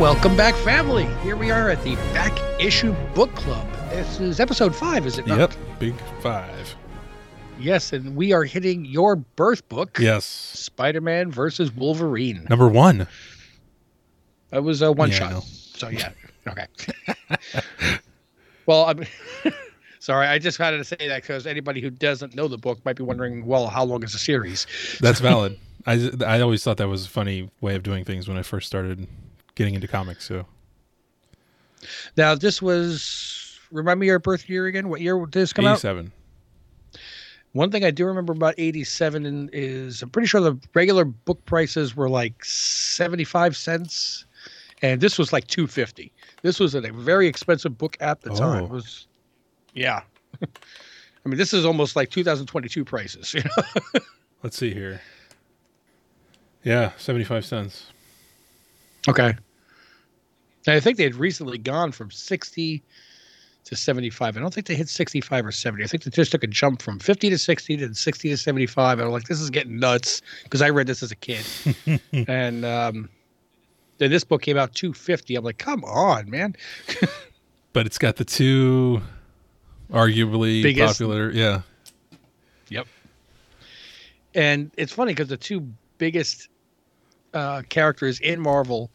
Welcome back, family. Here we are at the Back Issue Book Club. This is episode five, is it not? Yep, big five. Yes, and we are hitting your birth book. Yes, Spider-Man versus Wolverine. number one. That was a one Yeah, shot. So yeah, okay. well, I'm sorry. I just wanted to say that because anybody who doesn't know the book might be wondering, well, how long is the series? That's valid. I I always thought that was a funny way of doing things when I first started getting into comics. So Now, this was. Remind me your birth year again. What year did this come out? eighty-seven. One thing I do remember about 87 is I'm pretty sure the regular book prices were like 75 cents and this was like 250. This was a very expensive book at the time. Oh. It was yeah. I mean, this is almost like 2022 prices. You know? Let's see here. Yeah, seventy-five cents. Okay. And I think they had recently gone from 60 to 75. I don't think they hit 65 or 70. I think they just took a jump from 50 to 60 to 60 to 75. And I'm like, this is getting nuts because I read this as a kid. and um, then this book came out 250. I'm like, come on, man. But it's got the two arguably Biggest- popular. Yeah, Yep. And it's funny because the two biggest uh, characters in Marvel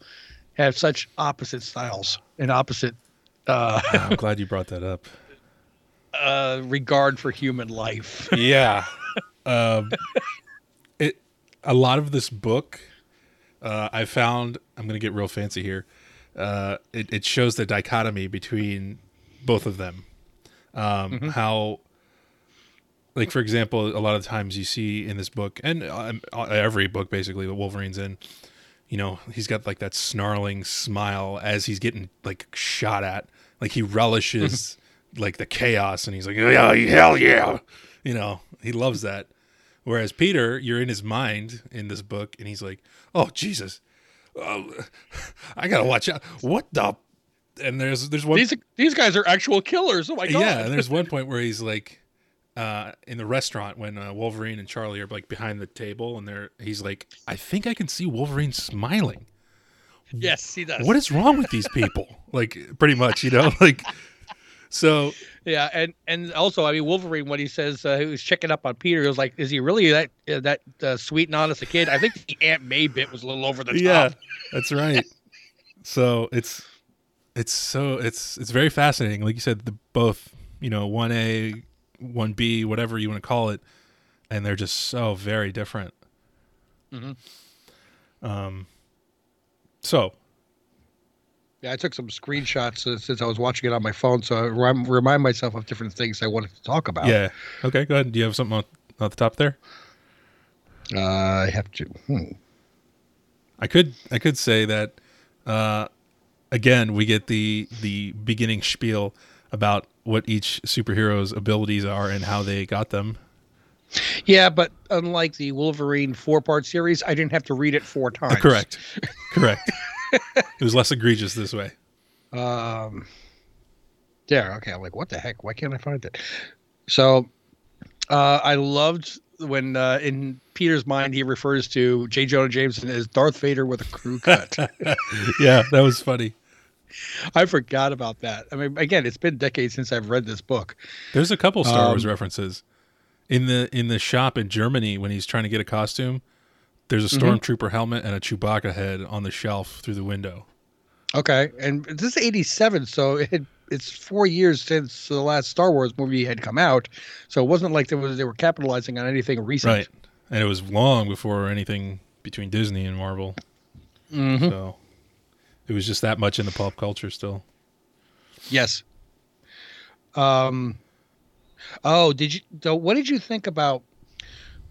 have such opposite styles and opposite uh, I'm glad you brought that up. uh, regard for human life. yeah um it a lot of this book uh i found i'm gonna get real fancy here uh it, it shows the dichotomy between both of them um how like for example a lot of times you see in this book and um, every book basically that wolverine's in you know he's got like that snarling smile as he's getting like shot at. Like he relishes like the chaos and he's like yeah hell yeah. You know he loves that. Whereas peter you're in his mind in this book and he's like oh jesus. Uh, i gotta watch out. What the and there's there's one these these guys are actual killers. Oh my god! yeah, and there's one point where he's like uh, in the restaurant when uh, Wolverine and Charlie are like behind the table, and they're he's like, I think I can see Wolverine smiling. yes, he does. What is wrong with these people? like, pretty much, you know, like. So Yeah, and and also, I mean, Wolverine when he says uh, he was checking up on Peter, he was like, "Is he really that uh, that uh, sweet and honest a kid?" I think the Aunt May bit was a little over the top. yeah, that's right. So it's it's so it's it's very fascinating. Like you said, the both you know one A, one B, whatever you want to call it, and they're just so very different. Mhm. Um. So Yeah, I took some screenshots uh, since I was watching it on my phone, so I rem- remind myself of different things I wanted to talk about. yeah, okay, go ahead. Do you have something on, on the top there? uh, I have to. Hmm. I could I could say that uh, again we get the the beginning spiel about what each superhero's abilities are and how they got them. Yeah, but unlike the Wolverine four-part series, I didn't have to read it four times. Uh, correct, correct. it was less egregious this way. Um, there. Okay. I'm like, what the heck? Why can't I find it? So, uh, I loved when uh, in Peter's mind he refers to J. Jonah Jameson as Darth Vader with a crew cut. Yeah, that was funny. I forgot about that. I mean, again, it's been decades since I've read this book. There's a couple Star Wars Um, references in the in the shop in Germany when he's trying to get a costume. There's a Mhm. stormtrooper helmet and a Chewbacca head on the shelf through the window. Okay, and this is '87, so it, it's four years since the last Star Wars movie had come out. So it wasn't like there was they were capitalizing on anything recent. Right. And it was long before anything between Disney and Marvel. Mhm. So it was just that much in the pop culture still. Yes. Um. Oh, did you? What did you think about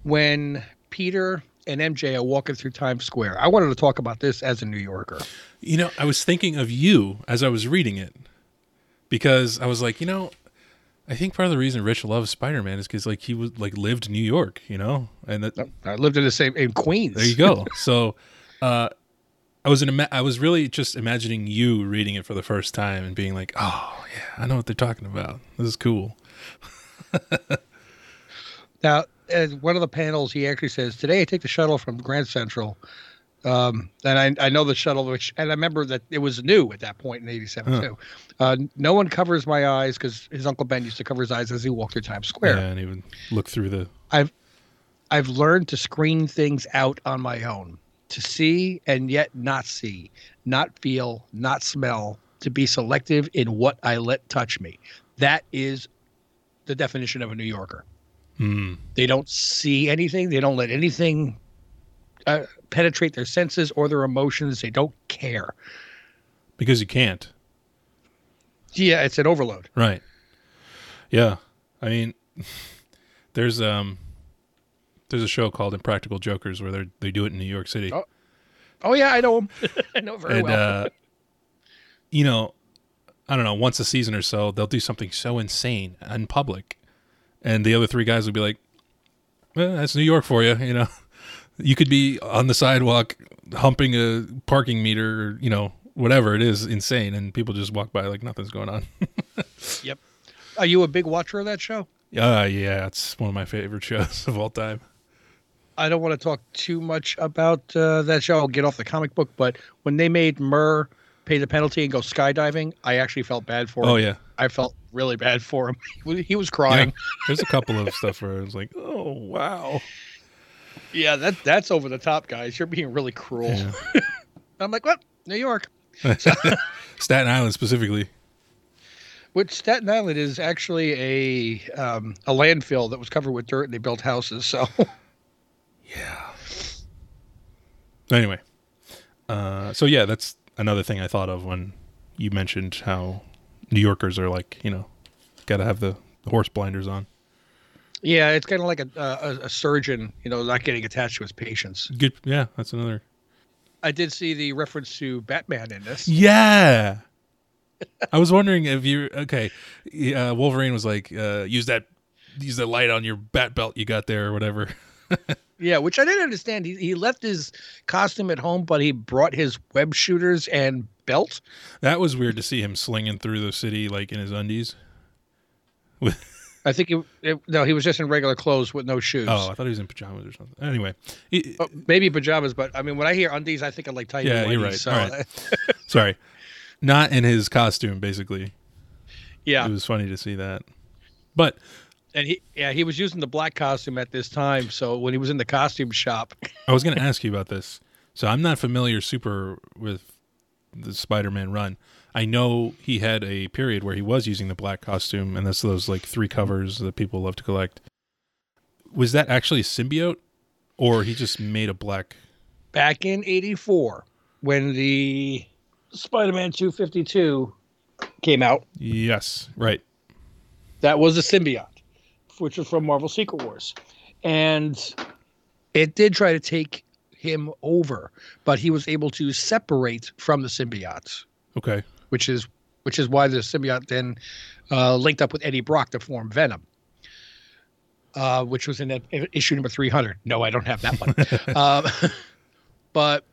when Peter and MJ are walking through Times Square? I wanted to talk about this as a New Yorker. You know, I was thinking of you as I was reading it because I was like, you know, I think part of the reason Rich loves Spider Man is because like he was like lived New York, you know, and that I lived in the same in Queens. there you go. so, uh, I was in ima- I was really just imagining you reading it for the first time and being like, oh yeah, I know what they're talking about. This is cool. Now, as one of the panels, he actually says, "Today I take the shuttle from Grand Central Um, and I, I know the shuttle, which, and I remember that it was new at that point in '87 Huh. too. Uh, no one covers my eyes because his uncle Ben used to cover his eyes as he walked through Times Square. Yeah, and even look through the. I've, I've learned to screen things out on my own, to see and yet not see, not feel, not smell, to be selective in what I let touch me. That is the definition of a New Yorker. Hmm. They don't see anything. They don't let anything uh, penetrate their senses or their emotions. They don't care. because you can't. Yeah, it's an overload. Right. Yeah. I mean, there's um, there's a show called Impractical Jokers where they they do it in New York City, Oh, Oh yeah, I know him. I know very and well. uh, you know, I don't know, once a season or so, they'll do something so insane in public, and the other three guys will be like, well, "That's New York for you," you know. You could be on the sidewalk humping a parking meter, or, you know, whatever it is, insane, and people just walk by like nothing's going on. Yep. Are you a big watcher of that show? Uh, yeah, it's one of my favorite shows of all time. I don't want to talk too much about uh, that show. I'll get off the comic book, but when they made Murr pay the penalty and go skydiving, I actually felt bad for him. Oh yeah, I felt really bad for him. He was- was yeah. crying. There's a couple of stuff where I was like, oh wow. Yeah, that that's over the top, guys. You're being really cruel. Yeah. I'm like, what? New York. Staten Island specifically. Which Staten Island is actually a um, a landfill that was covered with dirt, and they built houses. So Yeah. Anyway, uh, so yeah, that's another thing I thought of when you mentioned how New Yorkers are like, you know, got to have the, the horse blinders on. yeah, it's kind of like a, a a surgeon, you know, not getting attached to his patients. Good. Yeah, that's another. I did see the reference to Batman in this. Yeah. I was wondering if you okay. Uh, Wolverine was like, uh, use that, use the light on your bat belt you got there or whatever. Yeah, which I didn't understand. He, he left his costume at home, but he brought his web shooters and belt. That was weird to see him slinging through the city like in his undies. I think it, it, no, he was just in regular clothes with no shoes. Oh, I thought he was in pajamas or something. Anyway, he- Oh, maybe pajamas, but I mean, when I hear undies, I think of like tight. Yeah, you're right. So, right. sorry, not in his costume. Basically, yeah, it was funny to see that. But and he yeah he was using the black costume at this time. So when he was in the costume shop, I was going to ask you about this. So I'm not familiar super with the Spider-Man run. I know he had a period where he was using the black costume, and that's those like three covers that people love to collect. Was that actually a symbiote, or he just made a black? back in '84 when the Spider-Man 252 came out, Yes, right. that was a symbiote, which was from Marvel Secret Wars, and it did try to take him over, but he was able to separate from the symbiotes, Okay. which is which is why the symbiote then uh, linked up with Eddie Brock to form Venom. Uh, which was in that issue number 300. No, I don't have that one. um, but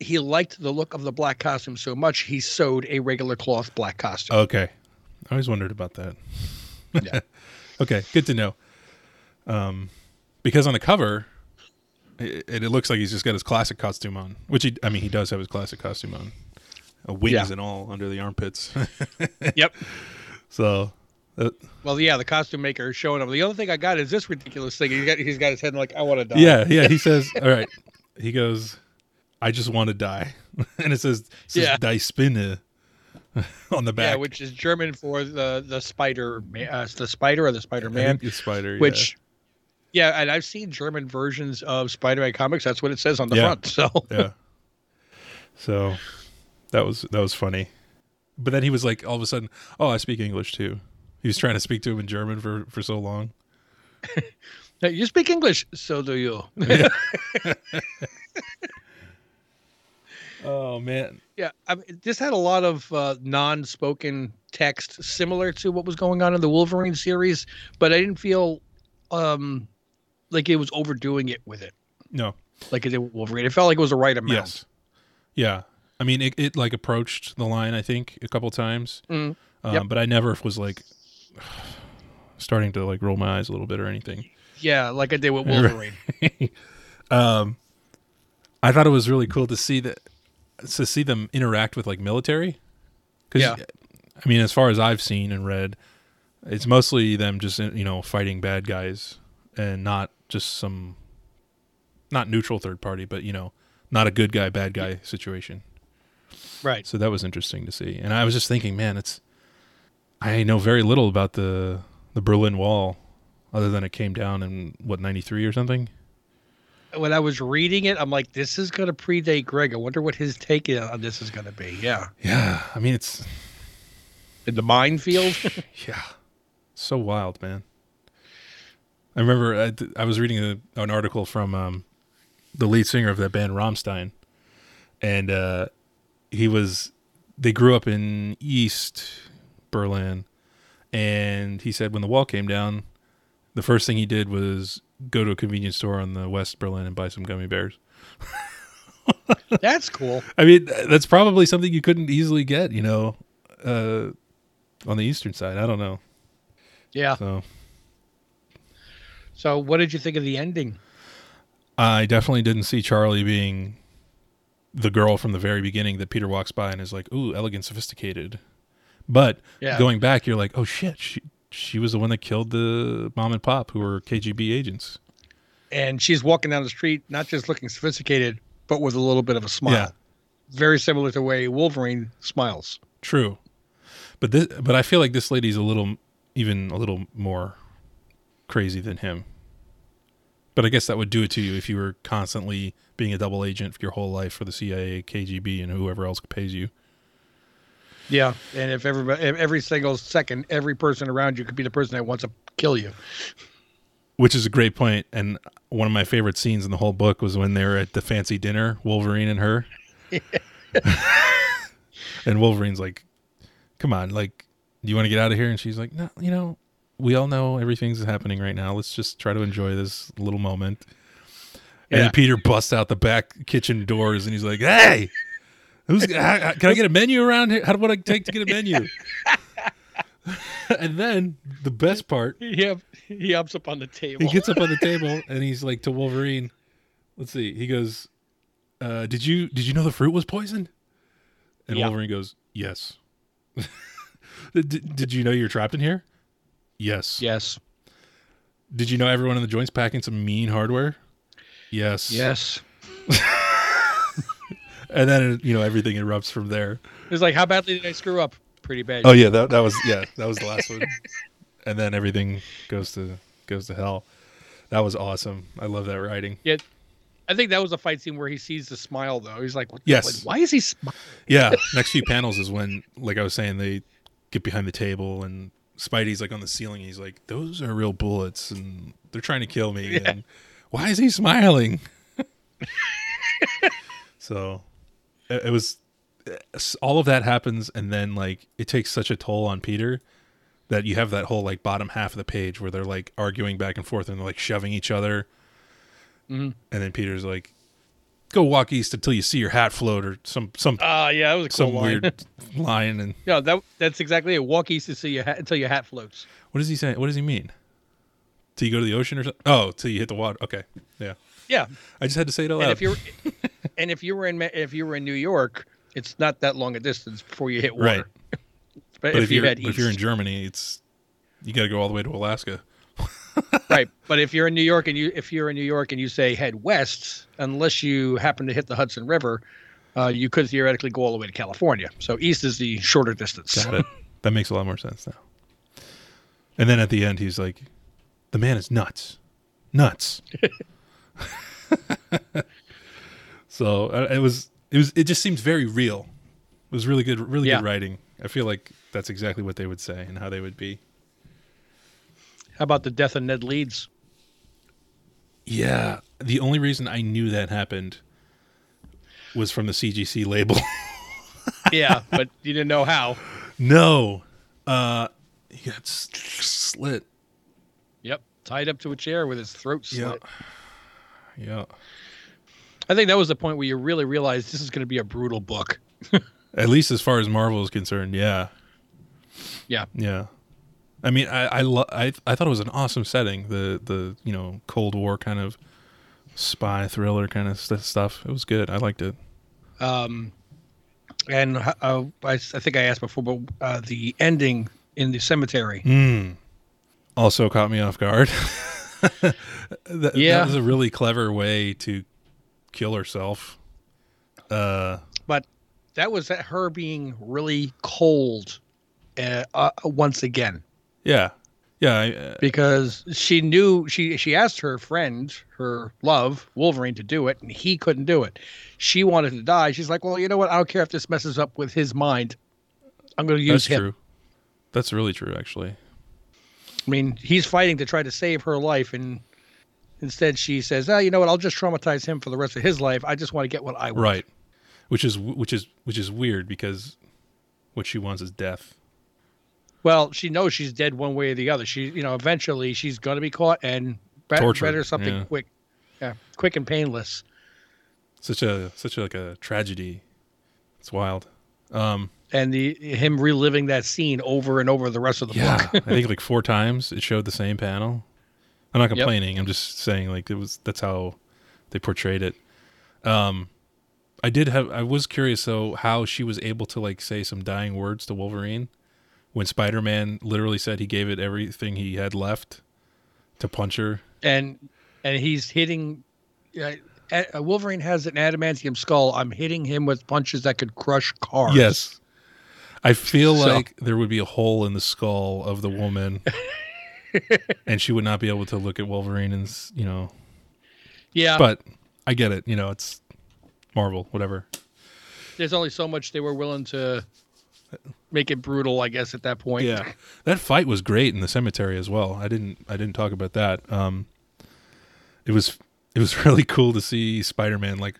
he liked the look of the black costume so much, he sewed a regular cloth black costume. Okay. I always wondered about that. Yeah. okay, good to know. Um, because on the cover, it, it looks like he's just got his classic costume on, which he, I mean, he does have his classic costume on, uh, wings Yeah. and all under the armpits. yep. so, uh, Well, yeah, the costume maker is showing up. The other thing I got is this ridiculous thing. He's got, he's got his head like, I want to die. yeah, yeah. He says, "All right." He goes, "I just want to die," and it says, it says Yeah. "Die Spinne" on the back. Yeah, which is German for the the spider, uh, the spider or the Spider Man. it's Spider. Which, yeah. and I've seen German versions of Spider-Man comics. That's what it says on the Yeah. front. So yeah. yeah. So that was that was funny, but then he was like, all of a sudden, "Oh, I speak English too." He was trying to speak to him in German for for so long. You speak English, so do you. Oh man, Yeah, I mean, this had a lot of uh, non-spoken text, similar to what was going on in the Wolverine series, but I didn't feel um, like it was overdoing it with it, no, like it did with Wolverine. It felt like it was the right amount. yes, yeah. I mean, it, it like approached the line, I think, a couple times, Mm. um, Yep. but I never was like starting to like roll my eyes a little bit or anything. Yeah, like I did with Wolverine. um, I thought it was really cool to see that to see them interact with like military. Cause, Yeah. I mean, as far as I've seen and read, it's mostly them just you know fighting bad guys and not just some not neutral third party, but you know not a good guy bad guy situation. Right. So that was interesting to see. And I was just thinking, man, it's I know very little about the the Berlin Wall other than it came down in what 93 or something. When I was reading it, I'm like, this is going to predate Greg. I wonder what his take on this is going to be. Yeah. Yeah, I mean it's In the minefield. yeah. So wild, man. I remember I, I was reading a, an article from um, the lead singer of that band Rammstein, and uh, he was they grew up in East Berlin, and he said when the wall came down, the first thing he did was go to a convenience store on the West Berlin and buy some gummy bears. That's cool. I mean, that's probably something you couldn't easily get, you know, uh, on the eastern side. I don't know. Yeah. So So, what did you think of the ending? I definitely didn't see Charlie being the girl from the very beginning that Peter walks by and is like, "Ooh, elegant, sophisticated." But Yeah. going back, you're like, "Oh shit, she she was the one that killed the mom and pop who were KGB agents." And she's walking down the street, not just looking sophisticated, but with a little bit of a smile. Yeah. Very similar to the way Wolverine smiles. True. But this but I feel like this lady's a little even a little more crazy than him. But I guess that would do it to you if you were constantly being a double agent for your whole life for the CIA, KGB, and whoever else pays you. Yeah. And if everybody, if every single second, every person around you could be the person that wants to kill you. Which is a great point. And one of my favorite scenes in the whole book was when they were at the fancy dinner, Wolverine and her. and Wolverine's like, Come on, like, do you want to get out of here? And she's like, No, you know, we all know everything's happening right now. Let's just try to enjoy this little moment. And Yeah. then Peter busts out the back kitchen doors and he's like, Hey, who's how, can I get a menu around here? How what I take to get a menu? and then the best part He, he ups up on the table. he gets up on the table and he's like to Wolverine. Let's see. He goes, uh, "Did you did you know the fruit was poisoned?" And Yeah. Wolverine goes, "Yes." did, did you know you're trapped in here? Yes. yes. Did you know everyone in the joint's packing some mean hardware? Yes. Yes. And then you know everything erupts from there. It's like, how badly did I screw up? Pretty bad. Oh yeah, that that was yeah, that was the last one. And then everything goes to goes to hell. That was awesome. I love that writing. Yeah, I think that was a fight scene where he sees the smile, though. He's like, what, Yes. like, why is he smiling? Yeah, next few panels is when, like I was saying, they get behind the table and Spidey's like on the ceiling. He's like, "Those are real bullets, and they're trying to kill me." Yeah. And why is he smiling? so, it, it was all of that happens, and then like it takes such a toll on Peter that you have that whole like bottom half of the page where they're like arguing back and forth and they're like shoving each other, Mhm. and then Peter's like, "Go walk east until you see your hat float," or some some Ah, yeah, that was a cool some line. weird line and yeah, that that's exactly it. Walk east to see your hat until your hat floats. what does he say what does he mean till you go to the ocean or something oh till you hit the water okay yeah Yeah, i just had to say it out and if you're and if you were in if you were in New York, it's not that long a distance before you hit water. right But, but if, if, you you're head but east, if you're in germany it's you got to go all the way to alaska right. But if you're in New York and you if you're in New York and you say head west, unless you happen to hit the Hudson River, uh, you could theoretically go all the way to California. So east is the shorter distance. got it that makes a lot more sense now and then at the end he's like the man is nuts nuts so uh, it was it was it just seems very real it was really good really Yeah. good writing i feel like that's exactly what they would say and how they would be How about the death of Ned Leeds? Yeah, the only reason I knew that happened was from the CGC label. Yeah, but you didn't know how. no, uh, he got slit. Yep, tied up to a chair with his throat slit. Yeah, yeah. I think that was the point where you really realized this is going to be a brutal book. At least as far as Marvel is concerned, yeah, Yeah. yeah. I mean, I I, lo- I I thought it was an awesome setting. The the you know Cold War kind of spy thriller kind of st- stuff. It was good. I liked it. Um, and uh, I, I think I asked before, but uh, the ending in the cemetery. Mm. Also caught me off guard. that, Yeah. that was a really clever way to kill herself. Uh, But that was her being really cold uh, uh, once again. yeah, yeah. I, uh, because she knew she she asked her friend, her love, Wolverine, to do it, and he couldn't do it. She wanted to die. She's like, well, you know what? I don't care if this messes up with his mind. I'm going to use that's him. true. That's really true, actually. I mean, he's fighting to try to save her life, and instead she says, "Ah, you know what? I'll just traumatize him for the rest of his life. I just want to get what I want." Right. Which is which is which is weird because what she wants is death. Well, she knows she's dead one way or the other. She, you know, eventually she's going to be caught and bet- Tortured, better something yeah. quick, yeah, quick and painless. Such a such a, like a tragedy. It's wild. Um, And the him reliving that scene over and over the rest of the yeah, book. I think like four times it showed the same panel. I'm not complaining. I'm just saying like it was that's how they portrayed it. Um, I did have I was curious though how she was able to like say some dying words to Wolverine when Spider-Man literally said he gave it everything he had left to punch her. and and he's hitting. Uh, Wolverine has an adamantium skull. I'm hitting him with punches that could crush cars. Yes. I feel So- like there would be a hole in the skull of the woman, and she would not be able to look at Wolverine and you know. Yeah. But I get it. You know, it's Marvel, whatever. there's only so much they were willing to make it brutal. I guess at that point. Yeah, that fight was great in the cemetery as well. I didn't I didn't talk about that. Um, it was it was really cool to see Spider Man like,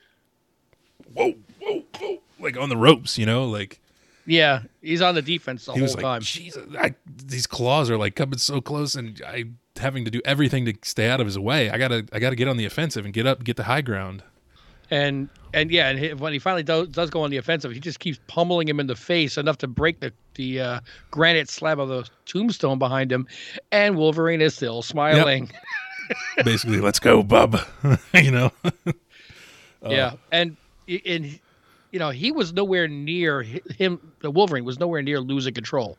whoa whoa whoa, like on the ropes. You know, like Yeah. He's on the defense the he whole was like, time. Jesus, I, these claws are like coming so close, and I having to do everything to stay out of his way. I gotta I gotta get on the offensive and get up, get the high ground. And and yeah, and he, when he finally does, does go on the offensive, he just keeps pummeling him in the face enough to break the the uh, granite slab of the tombstone behind him. And Wolverine is still smiling. Basically, let's go, bub. you know. Yeah, and and you know he was nowhere near him. The Wolverine was nowhere near losing control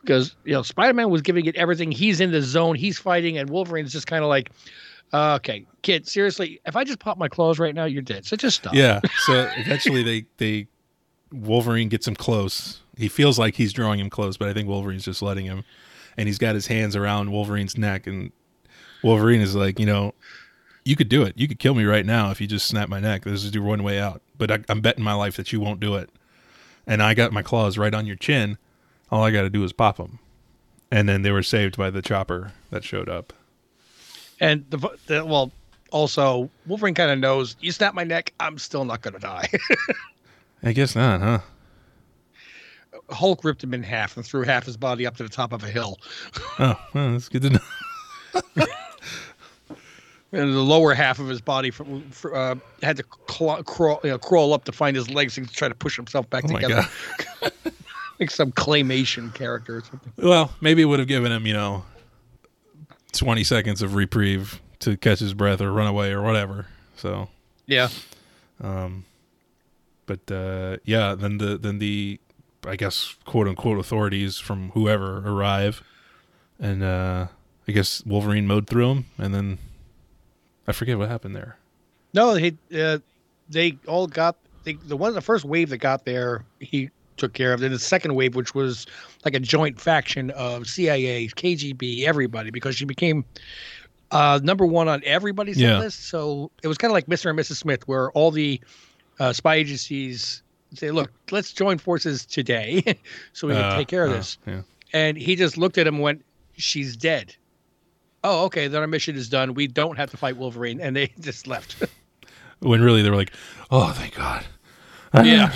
because you know Spider-Man was giving it everything. He's in the zone. He's fighting, and Wolverine's just kind of like, uh, "Okay, kid, seriously, if I just pop my claws right now, you're dead. So just stop." Yeah. So eventually they they Wolverine gets him close. He feels like he's drawing him close, but I think Wolverine's just letting him. And he's got his hands around Wolverine's neck and Wolverine is like, you know, you could do it. You could kill me right now if you just snap my neck. This is your one way out. But I, I'm betting my life that you won't do it. And I got my claws right on your chin. All I got to do is pop them. And then they were saved by the chopper that showed up. And the, the well, also Wolverine kind of knows you snap my neck, I'm still not gonna die. I guess not, huh? Hulk ripped him in half and threw half his body up to the top of a hill. Oh, well, that's good to know. And the lower half of his body from, for, uh, had to claw, crawl, you know, crawl up to find his legs and try to push himself back Oh together, like some claymation character or something. Well, maybe it would have given him, you know, 20 seconds of reprieve to catch his breath or run away or whatever. So, Yeah, um, but uh, yeah, then the then the I guess quote unquote authorities from whoever arrive, and uh, I guess Wolverine mowed through him, and then I forget what happened there. no, he, uh, they all got they, the one the first wave that got there. He took care of. Then the second wave, which was like a joint faction of CIA, KGB, everybody, because she became uh, number one on everybody's Yeah. list. So it was kind of like Mr. and Mrs. Smith, where all the uh, spy agencies say, "Look, let's join forces today, so we can Uh, take care of uh, this." Yeah. And he just looked at him and went, She's dead. Oh, okay. Then our mission is done. We don't have to fight Wolverine. And they just left. When really they were like, "Oh, thank God." Yeah.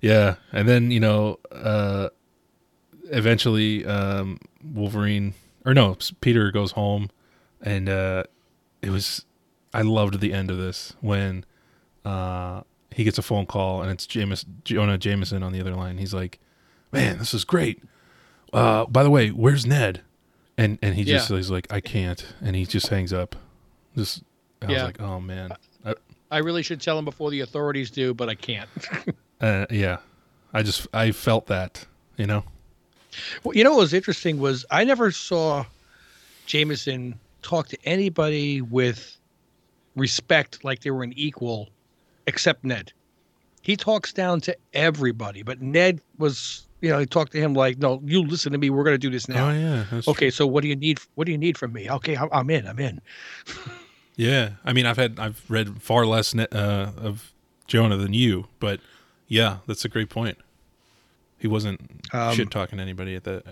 yeah, and then you know, uh, eventually, um, Wolverine or no, Peter goes home, and uh, it was. I loved the end of this when uh, he gets a phone call and it's James Jonah Jameson on the other line. He's like, "Man, this is great. Uh, by the way, where's Ned?" And and he just Yeah. he's like I can't, and he just hangs up. Just I was like, oh man, I really should tell him before the authorities do, but I can't. uh, yeah. I just I felt that, you know. Well, you know what was interesting was I never saw Jameson talk to anybody with respect like they were an equal, except Ned. He talks down to everybody, but Ned was, you know, he talked to him like, "No, you listen to me. We're going to do this now." Oh yeah. that's Okay, so what do you need? What do you need from me? Okay, I'm- I'm in. I'm in. Yeah, I mean, I've had I've read far less uh, of Jonah than you, but yeah, that's a great point. He wasn't Um, shit talking to anybody at the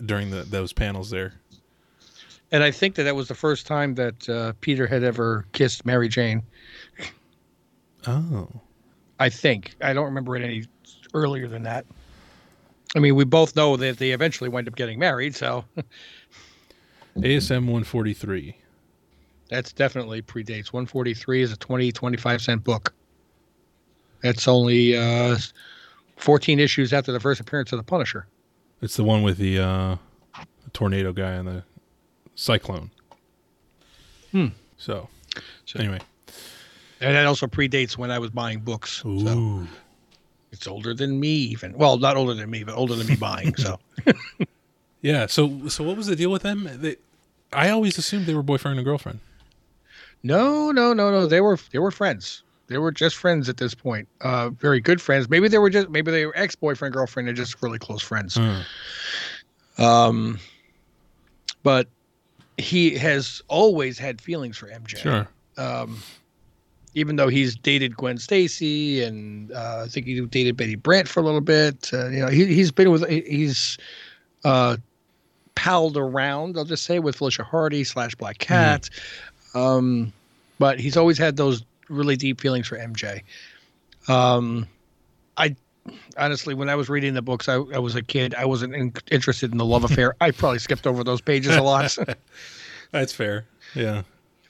during the those panels there. And I think that that was the first time that uh, Peter had ever kissed Mary Jane. Oh, I think. I don't remember it any earlier than that. I mean, we both know that they eventually wind up getting married, so ASM one forty three. that's definitely predates. 143 is a 20, 25 cent book. That's only uh, 14 issues after the first appearance of the Punisher. It's the one with the uh, tornado guy and the cyclone. Hmm. So, So- anyway, And that also predates when I was buying books. ooh, So it's older than me, even. Well, not older than me, but older than me buying. So yeah. So, so what was the deal with them? They, I always assumed they were boyfriend and girlfriend. no, no, no, no. They were they were friends. They were just friends at this point. Uh, very good friends. Maybe they were just maybe they were ex boyfriend girlfriend and just really close friends. Uh, Um, but he has always had feelings for MJ. sure. Um, even though he's dated Gwen Stacy and uh, I think he dated Betty Brant for a little bit. Uh, you know, he, he's been with he's uh, palled around. I'll just say with Felicia Hardy slash Black Cat. Um, but he's always had those really deep feelings for MJ. Um, I honestly, when I was reading the books, I, I was a kid. I wasn't in, interested in the love affair. I probably skipped over those pages a lot. That's fair. Yeah.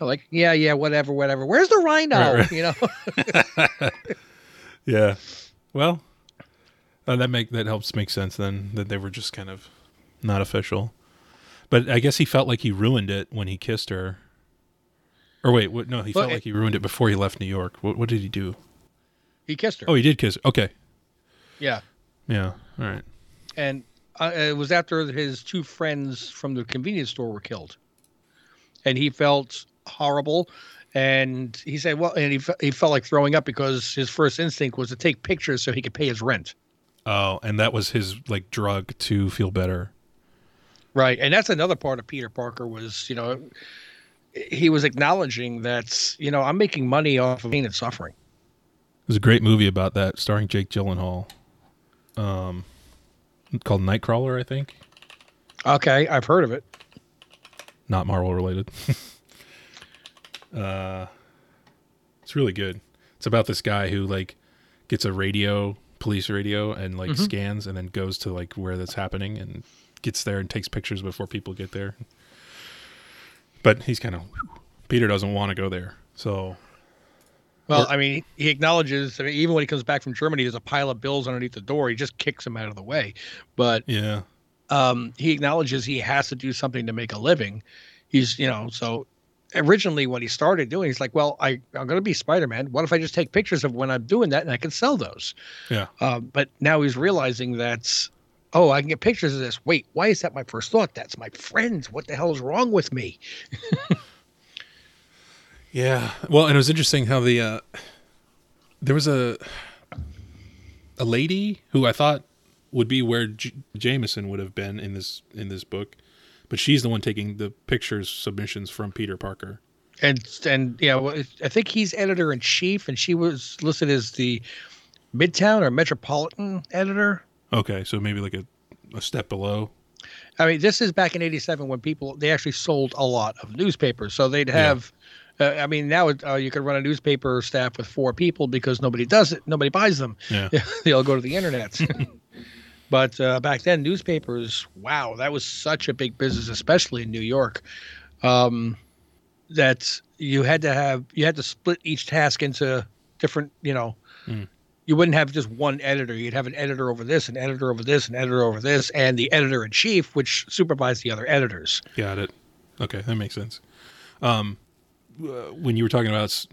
Like, yeah, yeah, whatever, whatever. Where's the rhino? Right, right. You know. Yeah. Well, uh, that make that helps make sense then that they were just kind of not official. But I guess he felt like he ruined it when he kissed her. Or wait, what, no, he Well, felt it- like he ruined it before he left New York. What, what did he do? he kissed her. Oh, he did kiss. Her. Okay. Yeah. Yeah. All right. and uh, it was after his two friends from the convenience store were killed, and he felt horrible. And he said, "Well," and he he felt like throwing up because his first instinct was to take pictures so he could pay his rent. Oh, and that was his like drug to feel better. Right, and that's another part of Peter Parker was, you know, he was acknowledging that you know I'm making money off of pain and suffering. There's a great movie about that starring Jake Gyllenhaal. Um, called Nightcrawler, I think. Okay, I've heard of it. not Marvel related. uh, it's really good. It's about this guy who like gets a radio, police radio, and like Mhm. scans, and then goes to like where that's happening and gets there and takes pictures before people get there. But he's kind of Peter doesn't want to go there, so Well, I mean, he acknowledges. I mean, even when he comes back from Germany, there's a pile of bills underneath the door. He just kicks them out of the way. But yeah, um, he acknowledges he has to do something to make a living. He's, you know, so originally when he started doing, he's like, well, I, I'm going to be Spider-Man. What if I just take pictures of when I'm doing that and I can sell those? yeah, Um, but now he's realizing that, oh, I can get pictures of this. Wait, why is that my first thought? That's my friends. What the hell is wrong with me? yeah. Well, and it was interesting how the uh, there was a a lady who I thought would be where J- Jameson would have been in this in this book, but she's the one taking the pictures submissions from Peter Parker. And and yeah, well, I think he's editor in chief, and she was listed as the Midtown or Metropolitan editor. Okay, so maybe like a, a step below. I mean, this is back in '87 when people they actually sold a lot of newspapers, so they'd have. Uh, I mean, now uh, you could run a newspaper staff with four people because nobody does it, nobody buys them. Yeah, they all go to the internet. but uh, back then, newspapers, wow, that was such a big business, especially in New York. Um, that you had to have, you had to split each task into different, you know, Mm. you wouldn't have just one editor. You'd have an editor over this, an editor over this, an editor over this, and the editor in chief, which supervised the other editors. Got it. Okay, that makes sense. Um, when you were talking about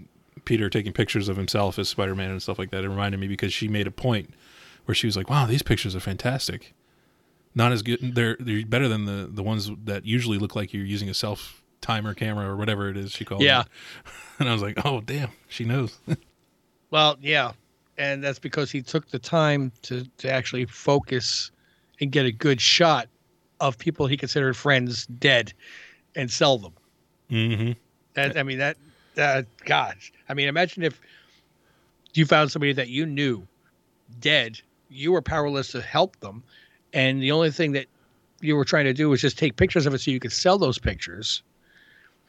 Peter taking pictures of himself as Spider Man and stuff like that, it reminded me because she made a point where she was like, "Wow, these pictures are fantastic. Not as good. They're they're better than the the ones that usually look like you're using a self timer camera or whatever it is she called Yeah. it." And I was like, "Oh, damn, she knows." Well, yeah, and that's because he took the time to to actually focus and get a good shot of people he considered friends dead, and sell them. mm-hmm. That I mean that that gosh, I mean imagine if you found somebody that you knew dead, you were powerless to help them, and the only thing that you were trying to do was just take pictures of it so you could sell those pictures.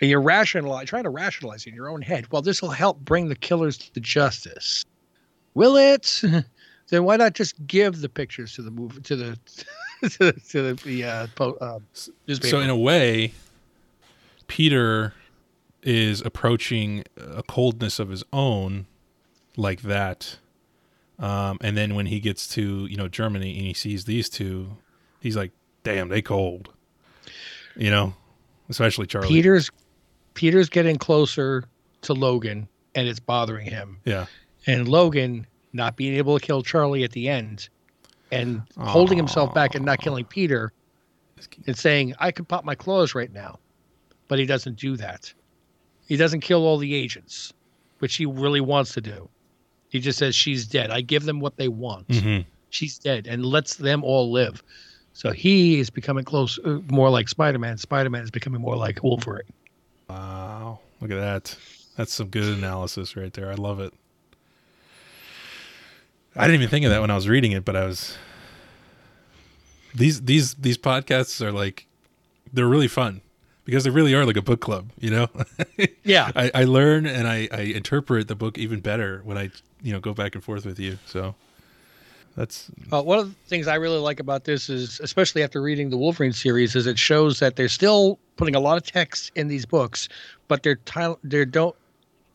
And you're rationalizing, trying to rationalize in your own head. Well, this will help bring the killers to justice. Will it? then why not just give the pictures to the movie to the to, the- to the, uh, po- uh? So in a way, Peter is approaching a coldness of his own, like that. Um, and then when he gets to you know Germany and he sees these two, he's like, "Damn, they cold," you know, especially Charlie. Peter's Peter's getting closer to Logan and it's bothering him. Yeah, And Logan not being able to kill Charlie at the end and holding himself back and not killing Peter and saying, I could pop my claws right now. But he doesn't do that. He doesn't kill all the agents, which he really wants to do. He just says, She's dead. I give them what they want. hmm She's dead and lets them all live. So he is becoming close, uh, more like Spider Man. Spider Man is becoming more like Wolverine. Wow, look at that. That's some good analysis right there. I love it. I didn't even think of that when I was reading it, but I was these these these podcasts are like they're really fun because they really are like a book club, you know. Yeah. I, I learn and I, I interpret the book even better when I you know go back and forth with you. So that's Uh, one of the things I really like about this is, especially after reading the Wolverine series, is it shows that they're still putting a lot of text in these books, but they're ti- they're don't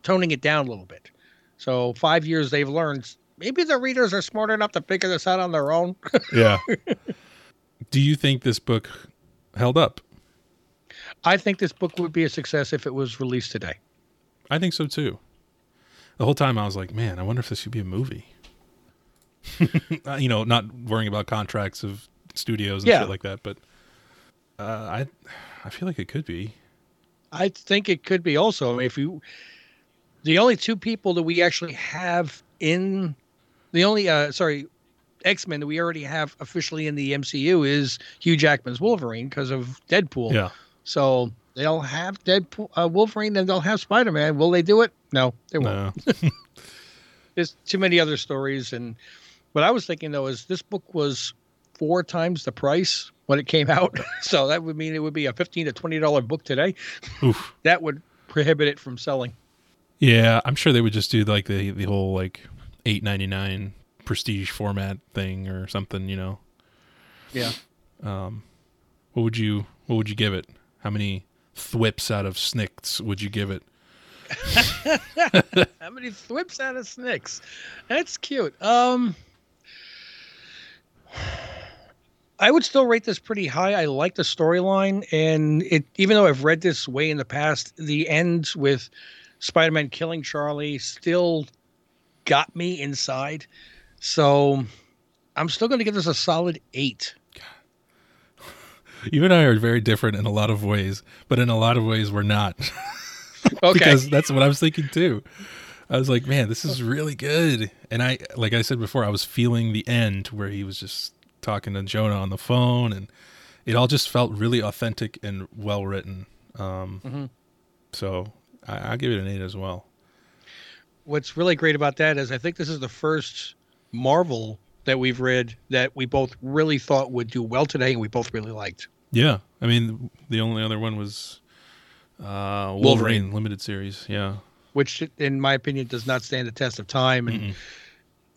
toning it down a little bit. So five years they've learned. Maybe the readers are smart enough to figure this out on their own. yeah. Do you think this book held up? I think this book would be a success if it was released today. I think so too. The whole time I was like, man, I wonder if this should be a movie. Uh, you know, not worrying about contracts of studios and Yeah. shit like that, but uh, I, I feel like it could be. I think it could be also. I mean, if you, the only two people that we actually have in, the only uh sorry, X Men that we already have officially in the MCU is Hugh Jackman's Wolverine because of Deadpool. Yeah, So they'll have Deadpool, uh, Wolverine, and they'll have Spider Man. Will they do it? No, they won't. no, There's too many other stories. And what I was thinking though is this book was four times the price when it came out. so that would mean it would be a fifteen to twenty dollar book today. Oof. That would prohibit it from selling. yeah. I'm sure they would just do like the the whole like eight ninety nine prestige format thing or something. You know, Yeah. um, what would you what would you give it? How many thwips out of snicks would you give it? How many thwips out of Snicks? That's cute. Um, I would still rate this pretty high. I like the storyline, and it even though I've read this way in the past, the end with Spider-Man killing Charlie still got me inside. So I'm still going to give this a solid eight. You and I are very different in a lot of ways, but in a lot of ways we're not. Okay. because that's what I was thinking too. I was like, man, this is really good. And I, like I said before, I was feeling the end where he was just talking to Jonah on the phone, and it all just felt really authentic and well written. Um, Mhm. So I, I'll give it an eight as well. What's really great about that is I think this is the first Marvel that we've read that we both really thought would do well today, and we both really liked. Yeah, I mean, the only other one was uh, Wolverine, Wolverine. limited series. Yeah, which in my opinion does not stand the test of time and Mm-mm.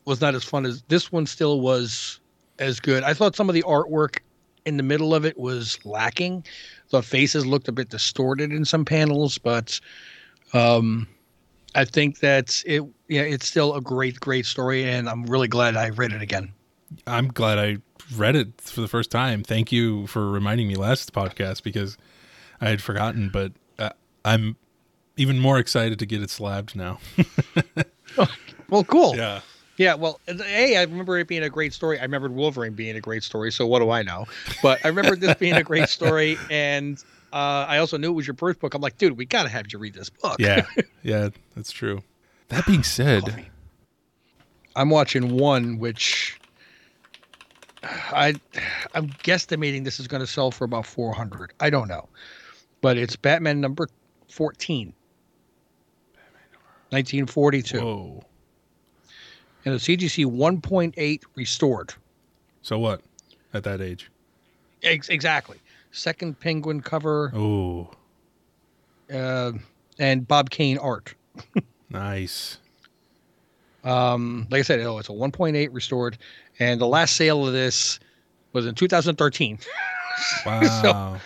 was not as fun as this one still was as good. I thought some of the artwork in the middle of it was lacking. The faces looked a bit distorted in some panels, but um I think that it. Yeah, it's still a great, great story, and I'm really glad I read it again. I'm glad I read it for the first time. Thank you for reminding me last podcast because I had forgotten, but uh, I'm even more excited to get it slabbed now. Well, cool. yeah. Yeah, well, hey, I remember it being a great story. I remembered Wolverine being a great story. So what do I know? But I remember this being a great story, and uh, I also knew it was your first book. I'm like, dude, we gotta have you read this book. Yeah. Yeah, that's true. That being said, I'm watching one, which I I'm guesstimating this is going to sell for about 400. I don't know, but it's Batman number 14, 1942, whoa. and a CGC 1.8 restored. So what at that age? Ex- exactly. Second Penguin cover, Oh, uh, and Bob Kane art. nice. Um, like I said, oh, it's a 1.8 restored, and the last sale of this was in 2013. Wow.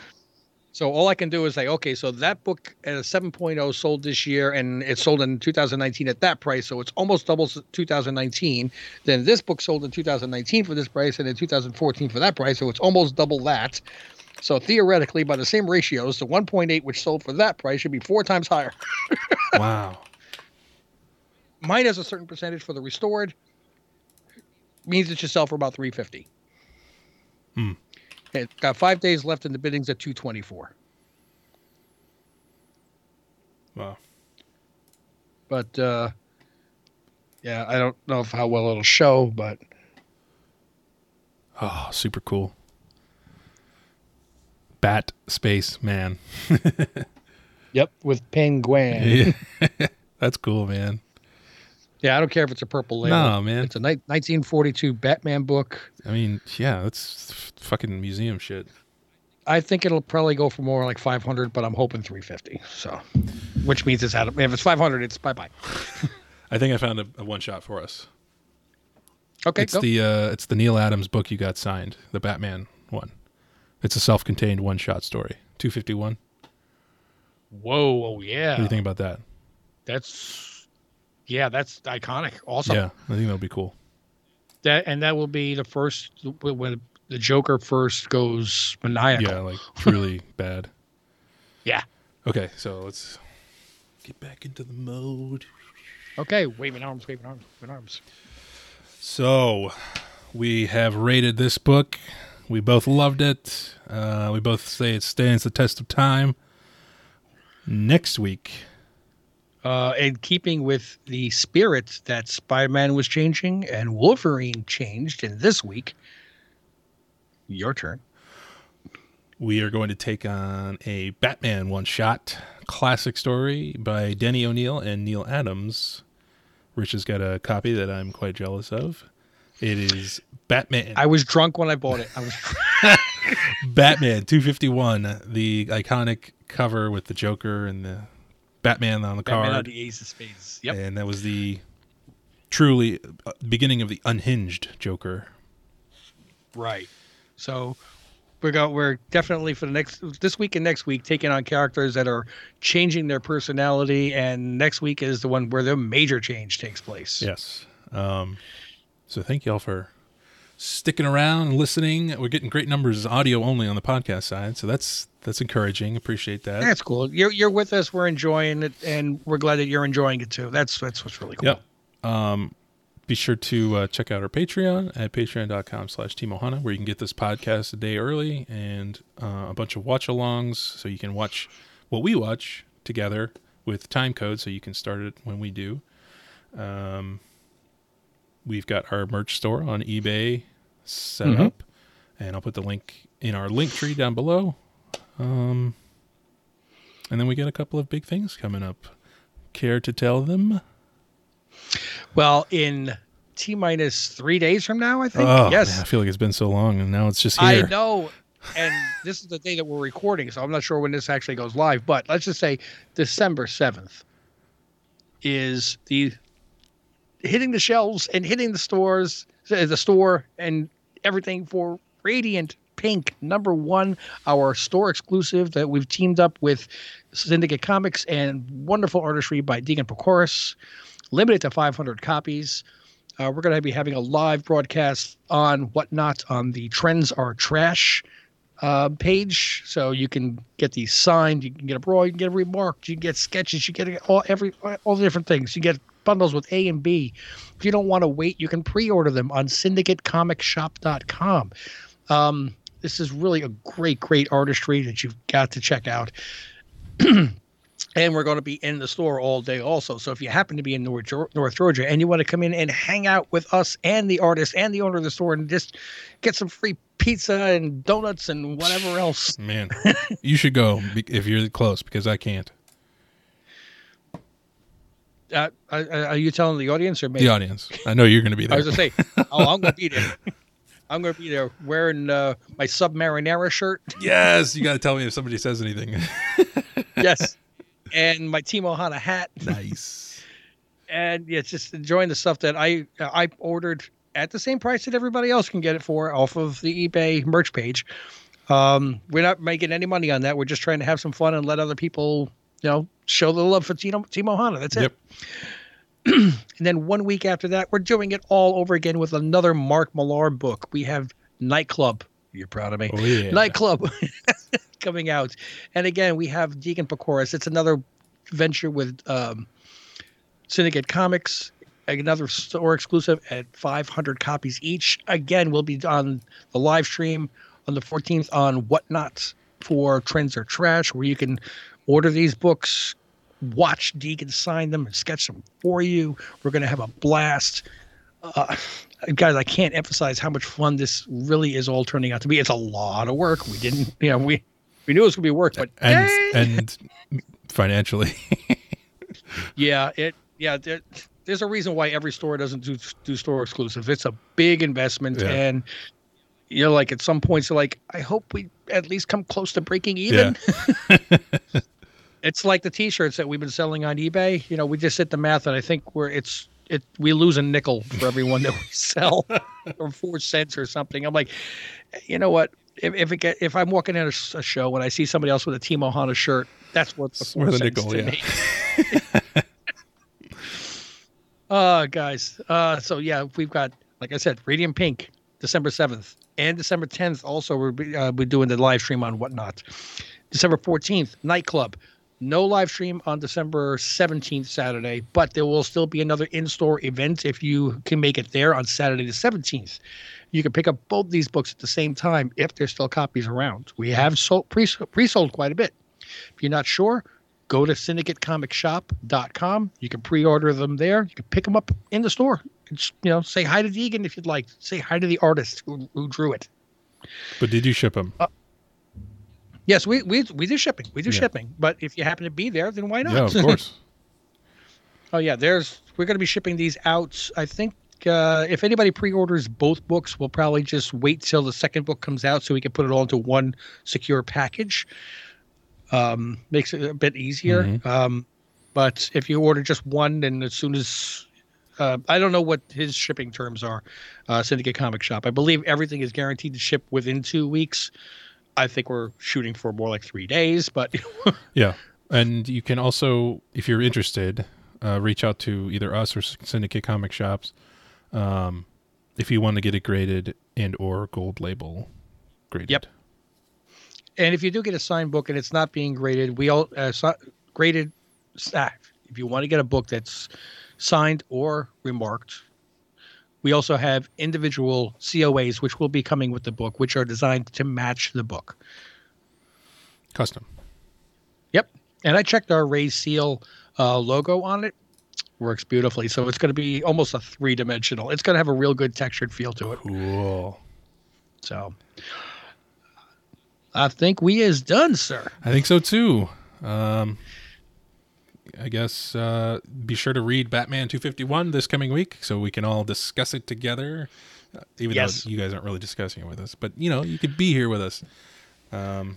So all I can do is say, okay, so that book at a 7.0 sold this year, and it sold in 2019 at that price, so it's almost double 2019. Then this book sold in 2019 for this price, and in 2014 for that price, so it's almost double that. So theoretically, by the same ratios, the 1.8 which sold for that price should be four times higher. wow. Mine has a certain percentage for the restored. Means it should sell for about 350. Hmm. It got five days left in the biddings at 224. Wow. But uh, yeah, I don't know if how well it'll show, but Oh, super cool. Bat Space Man. yep, with penguin. Yeah. That's cool, man. I don't care if it's a purple label. No, man. It's a ni- 1942 Batman book. I mean, yeah, that's fucking museum shit. I think it'll probably go for more like 500, but I'm hoping 350. So, which means it's out of. If it's 500, it's bye bye. I think I found a, a one shot for us. Okay, it's go. the uh, it's the Neal Adams book you got signed, the Batman one. It's a self-contained one-shot story. Two fifty one. Whoa, oh yeah, What do you think about that? that's yeah, that's iconic. Awesome. Yeah, I think that'll be cool. That and that will be the first when the Joker first goes maniacal. Yeah, like truly bad. Yeah. Okay, so let's get back into the mode. Okay, waving arms, waving arms, waving arms. So, we have rated this book. We both loved it. Uh, we both say it stands the test of time. Next week, Uh, in keeping with the spirit that Spider-Man was changing and Wolverine changed in this week, your turn. we are going to take on a Batman one shot classic story by Denny O'Neil and Neal Adams. Rich has got a copy that I'm quite jealous of. It is Batman. I was drunk when I bought it. I was Batman 251, the iconic cover with the Joker and the Batman on the Batman card. on the Ace of Spades. Yep. And that was the truly uh, beginning of the unhinged Joker. Right. So we're go we're definitely for the next this week and next week taking on characters that are changing their personality and next week is the one where the major change takes place. Yes. Um, so thank you all for sticking around and listening. We're getting great numbers audio only on the podcast side, so that's that's encouraging. Appreciate that. That's cool. You're you're with us. We're enjoying it, and we're glad that you're enjoying it too. That's that's what's really cool. Yep. Um, be sure to uh, check out our Patreon at patreon.com slash TeamOhana, where you can get this podcast a day early and uh, a bunch of watch alongs so you can watch what we watch together with time code so you can start it when we do. Um, we've got our merch store on eBay set Mhm. up, and I'll put the link in our link tree down below. Um, and then we got a couple of big things coming up. Care to tell them? Well, in t minus three days from now, I think. Oh, yes, man, I feel like it's been so long, and now it's just here. I know. And this is the day that we're recording, so I'm not sure when this actually goes live. But let's just say December seventh is the hitting the shelves and hitting the stores, the store, and everything for Radiant Pink, number one, our store exclusive that we've teamed up with Syndicate Comics and wonderful artistry by Deegan Prochorus, limited to 500 copies. Uh, we're going to be having a live broadcast on Whatnot on the Trends Are Trash uh, page, so you can get these signed. You can get a broad, you can get a remarked, you can get sketches, you get all every all the different things. You get bundles with A and B. If you don't want to wait, you can pre-order them on syndicatecomicsshop.com. Um, this is really a great, great artistry that you've got to check out. and we're going to be in the store all day also. So if you happen to be in North, North Georgia and you want to come in and hang out with us and the artist and the owner of the store and just get some free pizza and donuts and whatever else. Man, you should go if you're close because I can't. Uh, are you telling the audience or me? The audience. I know you're going to be there. I was going to say, oh, I'm going to be there. I'm going to be there wearing uh, my Submarinera shirt. Yes, you got to tell me if somebody says anything. yes and my Team Ohana hat. Nice. and yeah, just enjoying the stuff that I I ordered at the same price that everybody else can get it for off of the eBay merch page. Um, we're not making any money on that. We're just trying to have some fun and let other people, you know, show the love for Team, Team Ohana. That's it. And then one week after that, we're doing it all over again with another Mark Millar book. We have Nightclub. You're proud of me. Oh, yeah. Nightclub coming out. And again, we have Deegan Prochorus. It's another venture with um, Syndicate Comics, another store exclusive at 500 copies each. Again, we'll be on the live stream on the 14th on Whatnot for Trends Are Trash, where you can order these books, watch Deegan sign them, and sketch them for you. We're going to have a blast. Uh, guys, I can't emphasize how much fun this really is all turning out to be. It's a lot of work. We didn't, you know, we we knew it was gonna be work, but and and financially. yeah, it yeah. There, there's a reason why every store doesn't do do store exclusive. It's a big investment, yeah. and you know, like at some points, you're like, I hope we at least come close to breaking even. Yeah. it's like the T-shirts that we've been selling on eBay. You know, we just hit the math, and I think we're it's it we lose a nickel for every one that we sell, or four cents or something. I'm like, you know what? if if, it get, if I'm walking in a, a, show and I see somebody else with a Team Ohana shirt, that's worth the four cents nickel, to yeah. me. uh guys. Uh, so yeah, we've got like I said, Radiant Pink, December seventh, and December tenth. Also, we're uh, we're doing the live stream on whatnot. December fourteenth, nightclub. No live stream on December 17th, Saturday, but there will still be another in store event if you can make it there on Saturday the 17th. You can pick up both these books at the same time if there's still copies around. We have sold, pre sold quite a bit. If you're not sure, go to syndicatecomicsshop.com. You can pre-order them there. You can pick them up in the store. Just, you know, say hi to Deegan if you'd like. Say hi to the artist who, who drew it. But did you ship them? Uh, yes, we, we we do shipping. We do yeah. shipping. But if you happen to be there, then why not? Yeah, of course. oh yeah, there's we're going to be shipping these out. I think uh, if anybody pre-orders both books, we'll probably just wait till the second book comes out so we can put it all into one secure package. Um, makes it a bit easier. Mm-hmm. Um, but if you order just one, then as soon as uh, I don't know what his shipping terms are, uh, Syndicate Comic Shop. I believe everything is guaranteed to ship within two weeks. I think we're shooting for more like three days, but yeah. And you can also, if you're interested, uh, reach out to either us or Syndicate Comic Shops um, if you want to get it graded and or gold label graded. Yep. And if you do get a signed book and it's not being graded, we all uh, so, graded. Uh, if you want to get a book that's signed or remarked, we also have individual COAs which will be coming with the book, which are designed to match the book. Custom. Yep. And I checked our Ray seal uh, logo on it works beautifully. So it's going to be almost a three dimensional. It's going to have a real good textured feel to it. Cool. So I think we is done, sir. I think so too. Um, I guess uh, be sure to read Batman 251 this coming week so we can all discuss it together. Uh, even yes. though you guys aren't really discussing it with us, but you know you could be here with us. Um,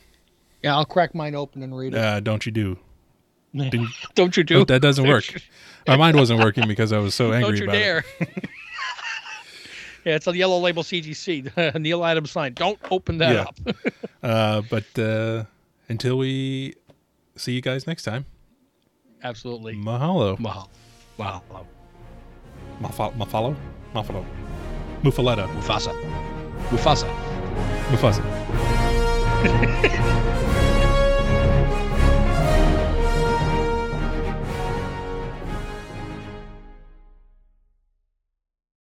yeah, I'll crack mine open and read it. Uh, don't you do? don't you do? That doesn't work. My mind wasn't working because I was so angry. Don't you dare! It. yeah, it's a yellow label CGC. Neal Adams sign. Don't open that yeah. up. uh, but uh, until we see you guys next time. Absolutely. Mahalo. Mahalo. Mahalo. Mahalo. Mafalo. Mafalo. Mufaletta. Mufasa. Mufasa. Mufasa.